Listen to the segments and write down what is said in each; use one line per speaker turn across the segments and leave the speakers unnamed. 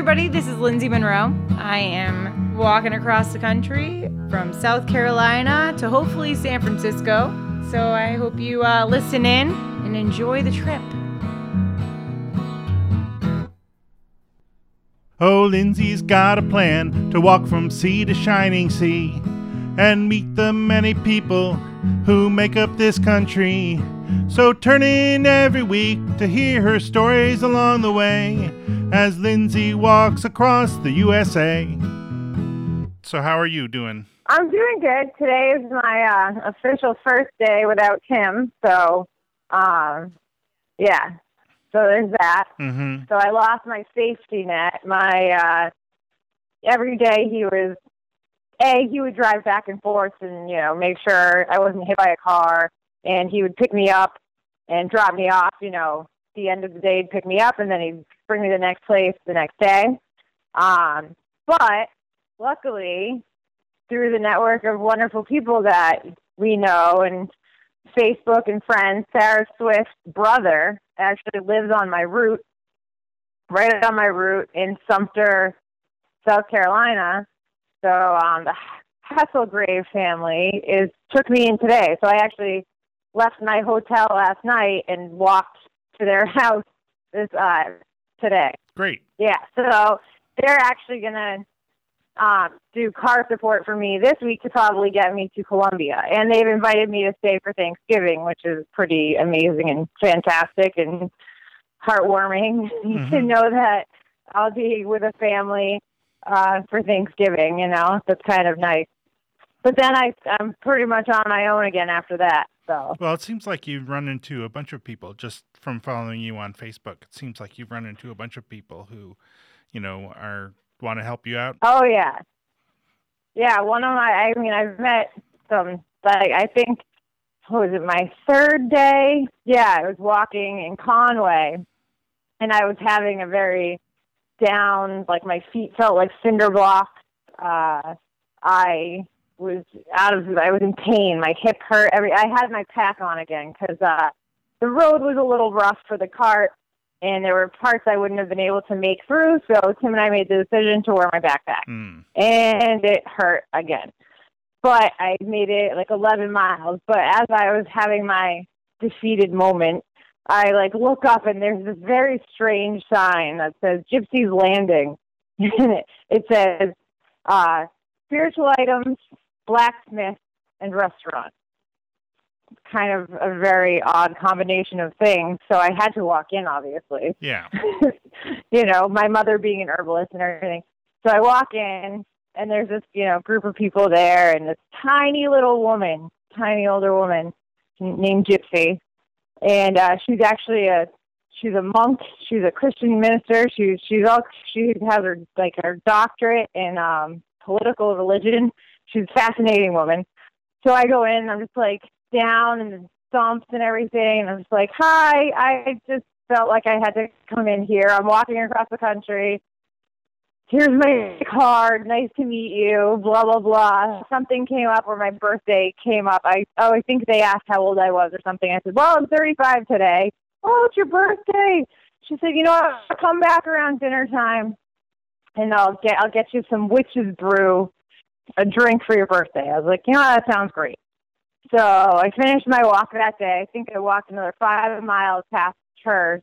everybody. This is Lindsay Monroe. I am walking across the country from South Carolina to hopefully San Francisco. So I hope you uh, listen in and enjoy the trip.
Oh, Lindsay's got a plan to walk from sea to shining sea and meet the many people who make up this country. So turn in every week to hear her stories along the way as Lindsay walks across the USA. So, how are you doing?
I'm doing good. Today is my uh, official first day without Tim. So, um, yeah. So there's that.
Mm-hmm.
So I lost my safety net. My uh, every day he was a he would drive back and forth and you know make sure I wasn't hit by a car, and he would pick me up and drop me off. You know, the end of the day he'd pick me up and then he'd bring me to the next place the next day. Um, but luckily, through the network of wonderful people that we know and Facebook and friends, Sarah Swift's brother actually lives on my route, right on my route in Sumter, South Carolina. So um, the Hasselgrave family is took me in today. So I actually left my hotel last night and walked to their house this uh, today.
Great.
Yeah, so they're actually gonna um, do car support for me this week to probably get me to Columbia, and they've invited me to stay for Thanksgiving, which is pretty amazing and fantastic and heartwarming
Mhm.
to know that I'll be with a family uh, for Thanksgiving. You know, that's kind of nice. But then I, I'm pretty much on my own again after that. So
Well, it seems like you've run into a bunch of people just from following you on Facebook. It seems like you've run into a bunch of people who, you know, are want to help you out.
Oh yeah, yeah. One of my, I mean, I've met some. Like I think, what was it? My third day. Yeah, I was walking in Conway, and I was having a very down. Like my feet felt like cinder blocks. Uh, I was out of. I was in pain. My hip hurt. Every. I had my pack on again because uh, the road was a little rough for the cart and there were parts I wouldn't have been able to make through. So Tim and I made the decision to wear my backpack,
Mm.
and it hurt again. But I made it like 11 miles. But as I was having my defeated moment, I like look up and there's this very strange sign that says Gypsy's Landing, and it, it says uh, spiritual items, blacksmith, and restaurant. Kind of a very odd combination of things. So I had to walk in, obviously
Yeah.
you know, my mother being an herbalist and everything. So I walk in and there's this, you know, group of people there and this tiny little woman, tiny older woman named Gypsy. And uh she's actually a she's a monk, she's a Christian minister, she's she's all she has her like her doctorate in um political religion. She's a fascinating woman. So I go in and I'm just like down and the and everything and I'm just like, Hi, I just felt like I had to come in here. I'm walking across the country. Here's my card. Nice to meet you. Blah blah blah. Something came up where my birthday came up. I oh I think they asked how old I was or something. I said, Well, I'm 35 today. Oh, it's your birthday. She said, You know what? I'll come back around dinner time, and I'll get I'll get you some witch's brew, a drink for your birthday. I was like, You know? That sounds great. So I finished my walk that day. I think I walked another five miles past her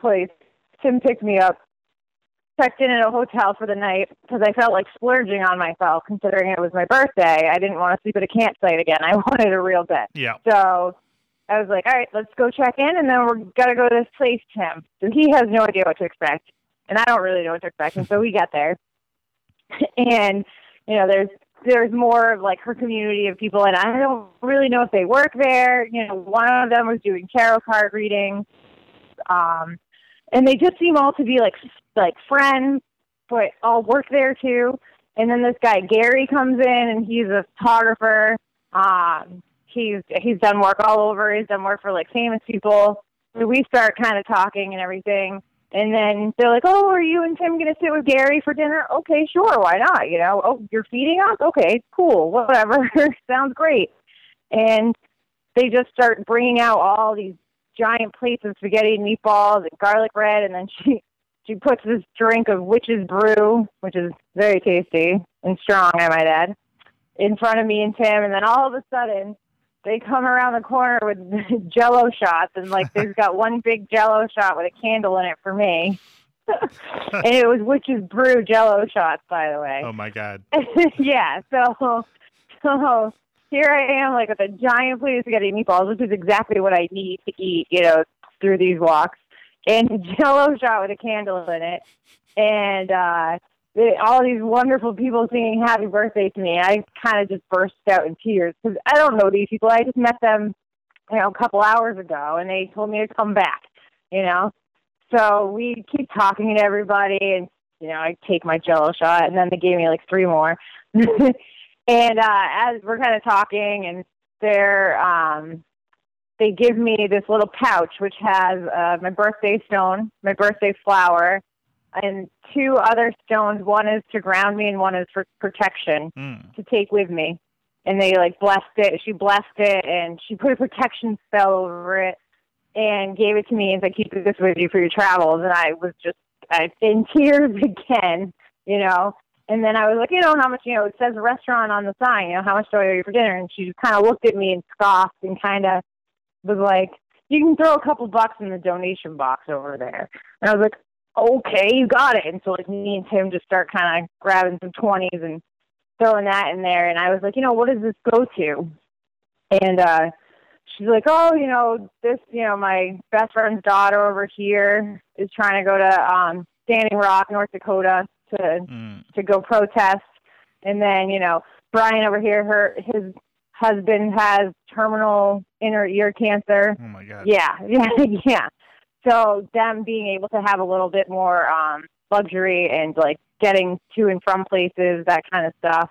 place. Tim picked me up, checked in at a hotel for the night because I felt like splurging on myself considering it was my birthday. I didn't want to sleep at a campsite again. I wanted a real bed.
Yeah.
So I was like, all right, let's go check in, and then we're gonna go to this place, Tim. So he has no idea what to expect, and I don't really know what to expect. And so we get there, and you know, there's there's more of like her community of people, and I don't really know if they work there. You know, one of them was doing tarot card readings, um, and they just seem all to be like like friends, but all work there too. And then this guy Gary comes in, and he's a photographer. Um, he's he's done work all over. He's done work for like famous people. So we start kind of talking and everything. And then they're like, "Oh, are you and Tim going to sit with Gary for dinner?" Okay, sure, why not? You know, oh, you're feeding us. Okay, cool, whatever, sounds great. And they just start bringing out all these giant plates of spaghetti and meatballs and garlic bread, and then she she puts this drink of witch's brew, which is very tasty and strong, I might add, in front of me and Tim, and then all of a sudden they come around the corner with jello shots and like they've got one big jello shot with a candle in it for me. and it was witch's brew jello shots, by the way.
Oh my god.
yeah, so so here I am like with a giant plate of spaghetti meatballs, which is exactly what I need to eat, you know, through these walks. And a jello shot with a candle in it. And uh all these wonderful people singing happy birthday to me. I kind of just burst out in tears because I don't know these people. I just met them, you know, a couple hours ago, and they told me to come back. You know, so we keep talking to everybody, and you know, I take my Jello shot, and then they gave me like three more. and uh, as we're kind of talking, and they're um, they give me this little pouch which has uh, my birthday stone, my birthday flower, and two other stones. One is to ground me, and one is for protection
Mm.
to take with me. And they like blessed it. She blessed it, and she put a protection spell over it, and gave it to me and said, "Keep this with you for your travels." And I was just I, in tears again, you know. And then I was like, you know, how much, you know, it says restaurant on the sign, you know, how much do I owe you for dinner? And she just kind of looked at me and scoffed and kind of was like, you can throw a couple bucks in the donation box over there. And I was like, okay, you got it. And so like me and Tim just start kind of grabbing some twenties and throwing that in there. And I was like, you know, what does this go to? And uh, she's like, oh, you know, this, you know, my best friend's daughter over here is trying to go to um, Standing Rock, North Dakota, to
Mm.
to go protest. And then, you know, Brian over here, her his husband has terminal inner ear cancer.
Oh my god.
Yeah, yeah, yeah. So them being able to have a little bit more um luxury and like getting to and from places, that kind of stuff.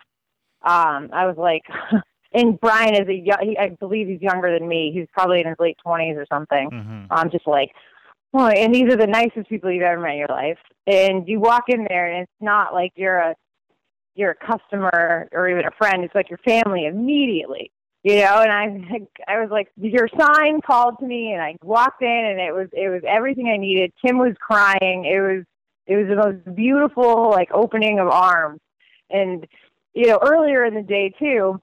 Um, I was like, and Brian is a young, he, I believe he's younger than me. He's probably in his late twenties or something.
hmm
I'm just like, oh, and these are the nicest people you've ever met in your life. And you walk in there, and it's not like you're a you're a customer or even a friend. It's like your family immediately, you know. And I I was like, your sign called to me, and I walked in, and it was it was everything I needed. Tim was crying. It was it was the most beautiful like opening of arms, and you know earlier in the day too.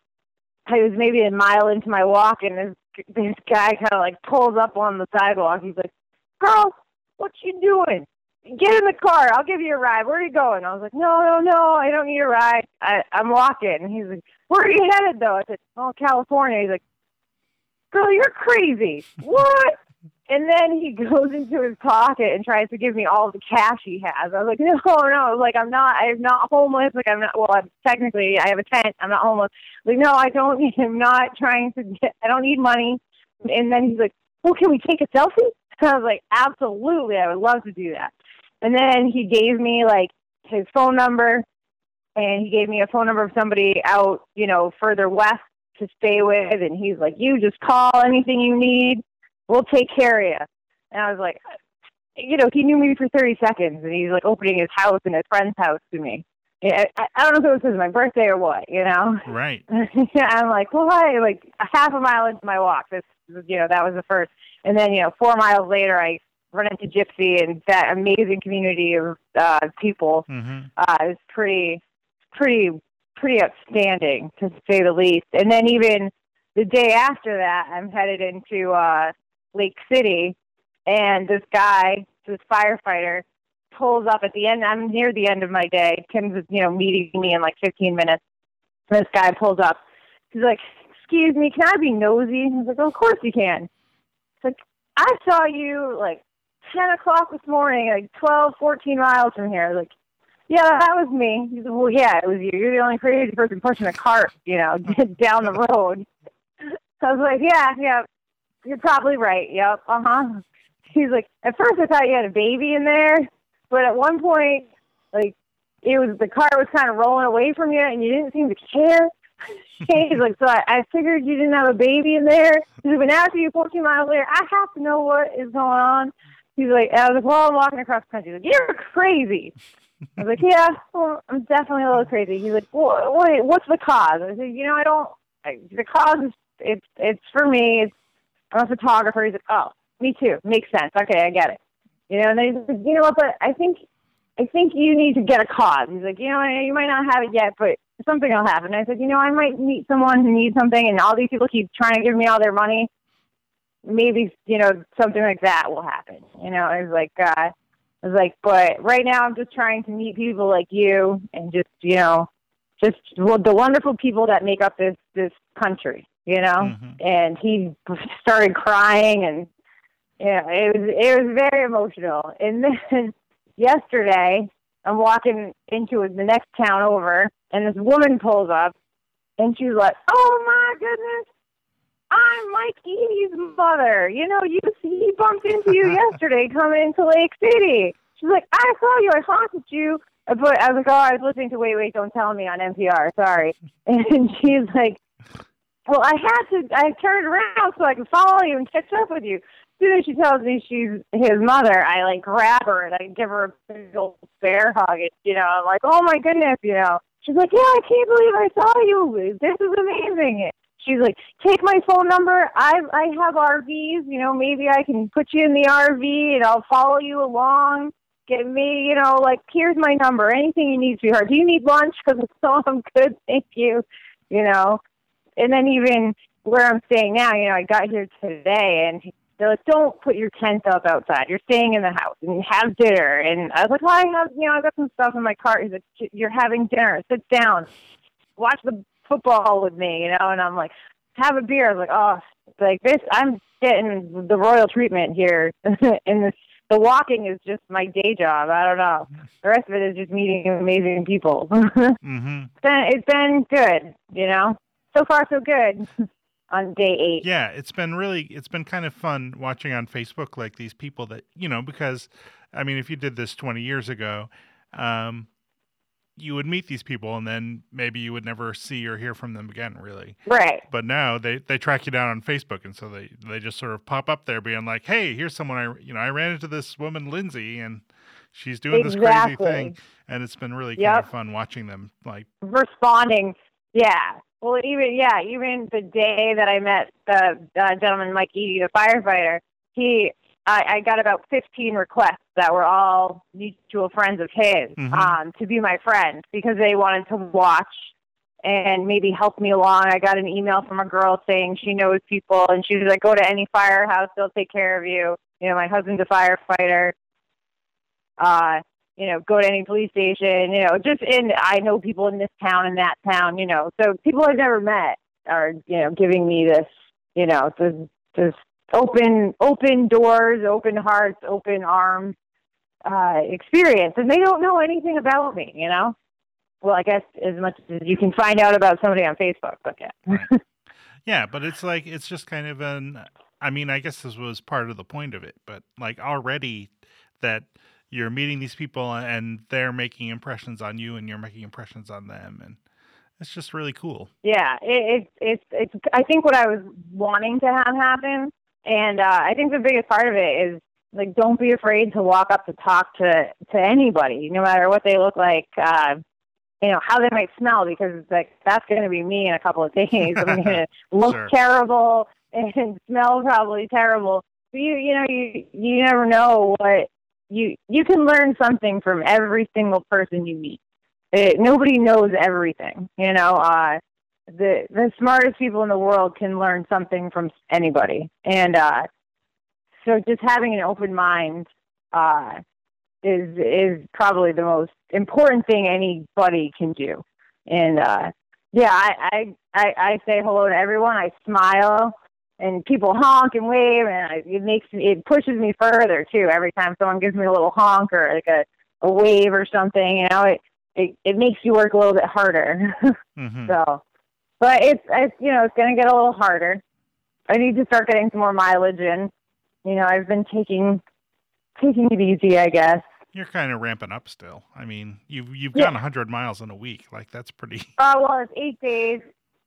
I was maybe a mile into my walk, and this this guy kind of like pulls up on the sidewalk. He's like, "Girl, what you doing? Get in the car. I'll give you a ride. Where are you going?" I was like, "No, no, no. I don't need a ride. I, I'm walking." And he's like, "Where are you headed, though?" I said, "Oh, California." He's like, "Girl, you're crazy. What?" And then he goes into his pocket and tries to give me all the cash he has. I was like, no, no, like I'm not, I'm not homeless. Like I'm not. Well, I'm technically I have a tent. I'm not homeless. Like no, I don't. I'm not trying to get. I don't need money. And then he's like, well, can we take a selfie? And I was like, absolutely. I would love to do that. And then he gave me like his phone number, and he gave me a phone number of somebody out, you know, further west to stay with. And he's like, you just call anything you need we'll take care of you. And I was like, you know, he knew me for 30 seconds, and he's like opening his house and his friend's house to me. I, I don't know if it was my birthday or what, you know.
Right.
I'm like, well, hi, like a half a mile into my walk. This, you know, that was the first, and then you know, four miles later, I run into Gypsy and that amazing community of uh, people.
hmm
Uh, it was pretty, pretty, pretty outstanding to say the least. And then even the day after that, I'm headed into uh, Lake City, and this guy, this firefighter, pulls up at the end. I'm near the end of my day. Tim's, you know, meeting me in like 15 minutes. And this guy pulls up. He's like, "Excuse me, can I be nosy?" Was like, oh, "Of course you can." It's like, "I saw you like 10 o'clock this morning, like 12, 14 miles from here." Like, yeah, that was me. Well, yeah, it was you. You're the only crazy person pushing a cart, you know, down the road. So I was like, yeah, yeah, you're probably right. Yep, uh huh. He's like, at first I thought you had a baby in there, but at one point, like, it was the cart was kind of rolling away from you, and you didn't seem to care. He's like, so I, I figured you didn't have a baby in there. He's like, but now after you 14 miles later, I have to know what is going on. He's like, I was like, well, I'm walking across country. He's like, you're crazy. I was like, yeah, well, I'm definitely a little crazy. He's like, well, wait, what's the cause? I said, you know, I don't. I, the cause is it's it's for me. It's I'm a photographer. He's like, oh, me too. Makes sense. Okay, I get it. You know, and they said, you know what, but I think I think you need to get a cause. He's like, you know, you might not have it yet, but something will happen. I said, you know, I might meet someone who needs something, and all these people keep trying to give me all their money. Maybe you know something like that will happen. You know, I was like, uh, I was like, but right now I'm just trying to meet people like you, and just you know, just well, the wonderful people that make up this this country. You know,
Mm-hmm.
and he started crying, and yeah, it was it was very emotional. And then yesterday, I'm walking into the next town over, and this woman pulls up, and she's like, "Oh my goodness, I'm Mike Edie's mother. You know, you he bumped into you yesterday coming into Lake City." She's like, "I saw you. I haunted you." But I was like, "Oh, I was listening to Wait, Wait, Don't Tell Me on NPR. Sorry." And she's like, "Well, I had to. I turned around so I could follow you and catch up with you." As soon as she tells me she's his mother, I like grab her and I give her a big old bear hug. And, you know, I'm like, "Oh my goodness," you know. She's like, "Yeah, I can't believe I saw you. This is amazing." She's like, "Take my phone number. I I have RVs. You know, maybe I can put you in the RV and I'll follow you along." Get me, you know, like here's my number. Anything you need, sweetheart. Do you need lunch? Because it's all I'm good, thank you. You know, and then even where I'm staying now, you know, I got here today, and they're like, "Don't put your tent up outside. You're staying in the house and you have dinner." And I was like, "Well, I have, you know, I've got some stuff in my cart." He's like, "You're having dinner. Sit down, watch the football with me," you know. And I'm like, "Have a beer." I was like, "Oh, like this, I'm getting the royal treatment here and this." The walking is just my day job. I don't know. The rest of it is just meeting amazing people.
Mm-hmm.
it's been it's been good, you know. So far so good on day eight.
Yeah, it's been really it's been kind of fun watching on Facebook like these people that you know because I mean if you did this 20 years ago, um, you would meet these people and then maybe you would never see or hear from them again really.
Right.
But now they they track you down on Facebook and so they they just sort of pop up there being like, "Hey, here's someone I you know I ran into this woman Lindsay and she's doing this crazy thing." And it's been really kind of fun watching them like
Responding. Yeah. Well, even yeah, even the day that I met the uh, gentleman Mike Eady, the firefighter, he I, I got about 15 requests that were all mutual friends of his
Mhm.
um, to be my friend because they wanted to watch and maybe help me along. I got an email from a girl saying she knows people and she was like, go to any firehouse, they'll take care of you. You know, my husband's a firefighter. Uh, you know, go to any police station, you know, just in, I know people in this town and that town, you know, so people I've never met are, you know, giving me this, you know, this, this open, open doors, open hearts, open arms, uh, experience. And they don't know anything about me, you know? Well, I guess as much as you can find out about somebody on Facebook, but yeah.
Yeah, but it's like it's just kind of an. I mean, I guess this was part of the point of it, but like already that you're meeting these people and they're making impressions on you, and you're making impressions on them, and it's just really cool.
Yeah, it, it's it's it's. I think what I was wanting to have happen, and uh, I think the biggest part of it is like don't be afraid to walk up to talk to to anybody, no matter what they look like. Uh, you know how they might smell because like that's going to be me in a couple of days. I'm going to look
Sure.
terrible and smell probably terrible. But you you know you you never know what you you can learn something from every single person you meet. It, nobody knows everything, you know. Uh, the the smartest people in the world can learn something from anybody, and uh, so just having an open mind uh, is is probably the most important thing anybody can do. And uh, yeah, I, I I I say hello to everyone. I smile, and people honk and wave, and I, it makes me, it pushes me further too. Every time someone gives me a little honk or like a a wave or something, you know, it it, it makes you work a little bit harder.
hmm
So, but it's it's you know it's going to get a little harder. I need to start getting some more mileage in. You know, I've been taking taking it easy, I guess.
You're kind of ramping up still. I mean, you've you've
Yeah.
gone 100 miles in a week. Like that's pretty.
Uh, well, it's eight days.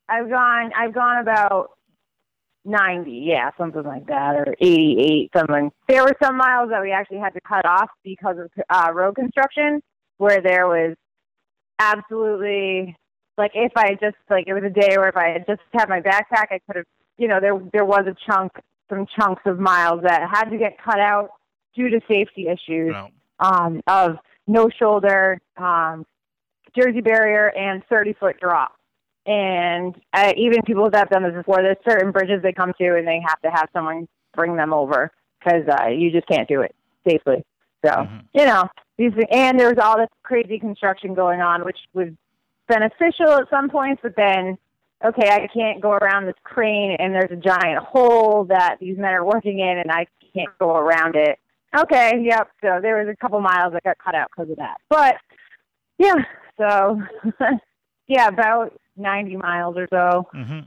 I've gone I've gone about ninety, yeah, something like that, or eighty-eight, something. There were some miles that we actually had to cut off because of uh, road construction, where there was absolutely like if I just like it was a day where if I had just had my backpack, I could have, you know, there there was a chunk, some chunks of miles that had to get cut out due to safety issues um, of no shoulder, um, jersey barrier, and 30 foot drop. And uh, even people that have done this before, there's certain bridges they come to and they have to have someone bring them over because uh, you just can't do it safely. So,
Mhm.
you know, these and there was all this crazy construction going on, which was beneficial at some points, but then, okay, I can't go around this crane and there's a giant hole that these men are working in and I can't go around it. Okay, yep. So there was a couple miles that got cut out because of that. But yeah, so yeah, about 90 miles or so.
hmm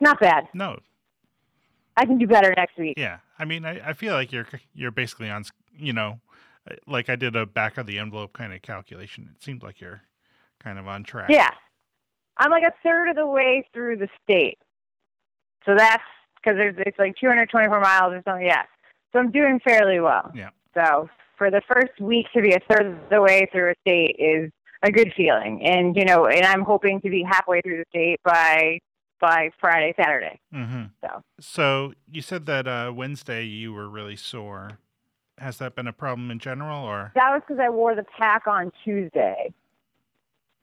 Not bad.
No.
I can do better next week.
Yeah. I mean, I, I feel like you're you're basically on. You know, uh, like I did a back of the envelope kind of calculation. It seems like you're kind of on track.
Yeah. I'm like a third of the way through the state. So that's because there's it's like 224 miles or something. Yeah. So I'm doing fairly well.
Yeah.
So for the first week to be a third of the way through a state is a good feeling, and you know, and I'm hoping to be halfway through the state by by Friday, Saturday.
hmm
So
So you said that uh, Wednesday you were really sore. Has that been a problem in general, or?
that was because I wore the pack on Tuesday.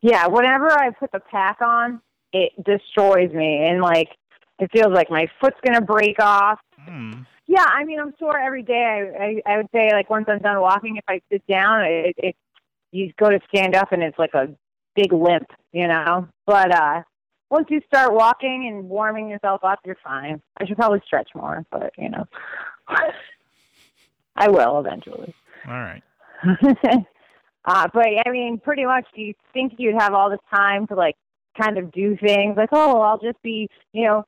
Yeah, whenever I put the pack on, it destroys me, and like it feels like my foot's gonna break off.
Hmm.
Yeah, I mean, I'm sore every day. I, I, I would say, like, once I'm done walking, if I sit down, it, it, you go to stand up and it's like a big limp, you know? But, uh, once you start walking and warming yourself up, you're fine. I should probably stretch more, but, you know, I will eventually.
All right.
uh, but, I mean, pretty much, do you think you'd have all this time to, like, kind of do things like, oh, I'll just be, you know,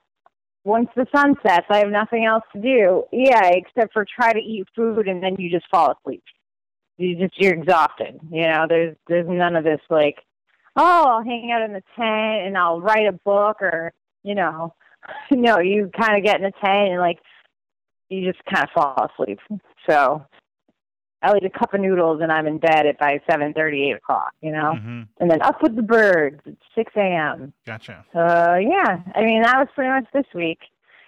once the sun sets, I have nothing else to do. Yeah, except for try to eat food and then you just fall asleep. You just you're exhausted. You know, there's there's none of this like, oh, I'll hang out in the tent and I'll write a book or you know, no, you kind of get in the tent and like you just kind of fall asleep. So I'll eat a cup of noodles and I'm in bed at by seven thirty, eight o'clock. You know,
hmm
and then up with the birds at six a.m.
Gotcha.
Uh, yeah. I mean, that was pretty much this week,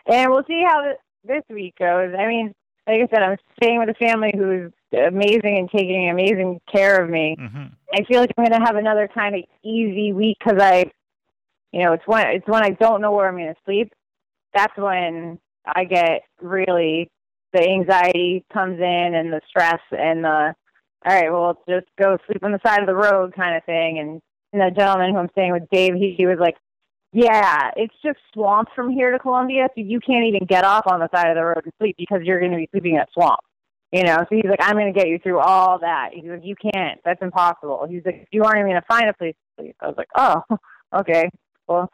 and we'll see how this week goes. I mean, like I said, I'm staying with a family who's amazing and taking amazing care of me.
hmm
I feel like I'm going to have another kind of easy week because I, you know, it's when it's when I don't know where I'm going to sleep. That's when I get really the anxiety comes in and the stress and the all right, well, just go sleep on the side of the road kind of thing. And, and the gentleman who I'm staying with, Dave, he, he was like, yeah, it's just swamp from here to Columbia, so you can't even get off on the side of the road and sleep because you're going to be sleeping in a swamp. You know, so he's like, I'm going to get you through all that. He's like, you can't. That's impossible. He's like, you aren't even going to find a place to sleep. I was like, oh, okay. Well,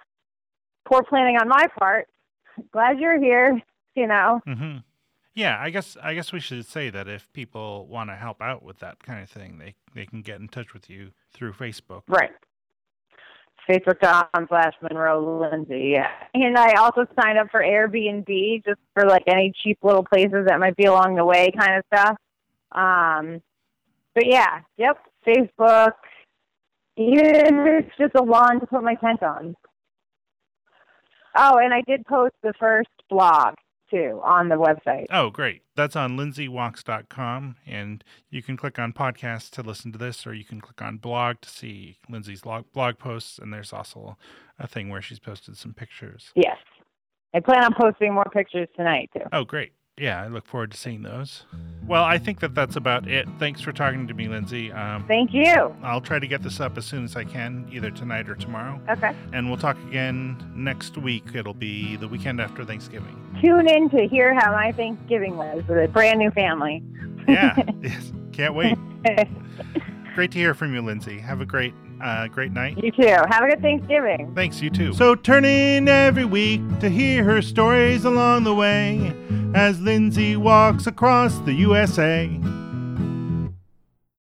poor planning on my part. Glad you're here. You know.
hmm Yeah, I guess I guess we should say that if people want to help out with that kind of thing, they they can get in touch with you through Facebook.
Right. Facebook.com slash Monroe Lindsay, yeah. And I also signed up for Airbnb just for like any cheap little places that might be along the way kind of stuff. Um, but yeah, yep, Facebook. Even if it's just a lawn to put my tent on. Oh, and I did post the first blog too on the website.
Oh, great. That's on lindsaywalks.com. And you can click on podcast to listen to this, or you can click on blog to see Lindsay's blog, blog posts. And there's also a thing where she's posted some pictures.
Yes. I plan on posting more pictures tonight too.
Oh, great. Yeah, I look forward to seeing those. Well, I think that that's about it. Thanks for talking to me, Lindsay. Um,
Thank you.
I'll try to get this up as soon as I can, either tonight or tomorrow.
Okay.
And we'll talk again next week. It'll be the weekend after Thanksgiving.
tune in to hear how my Thanksgiving was with a brand new family.
Yeah, yes. Can't wait. Great to hear from you, Lindsay. Have a great, uh, great night.
you too. Have a good Thanksgiving.
Thanks, you too. So turn in every week to hear her stories along the way as Lindsay walks across the USA.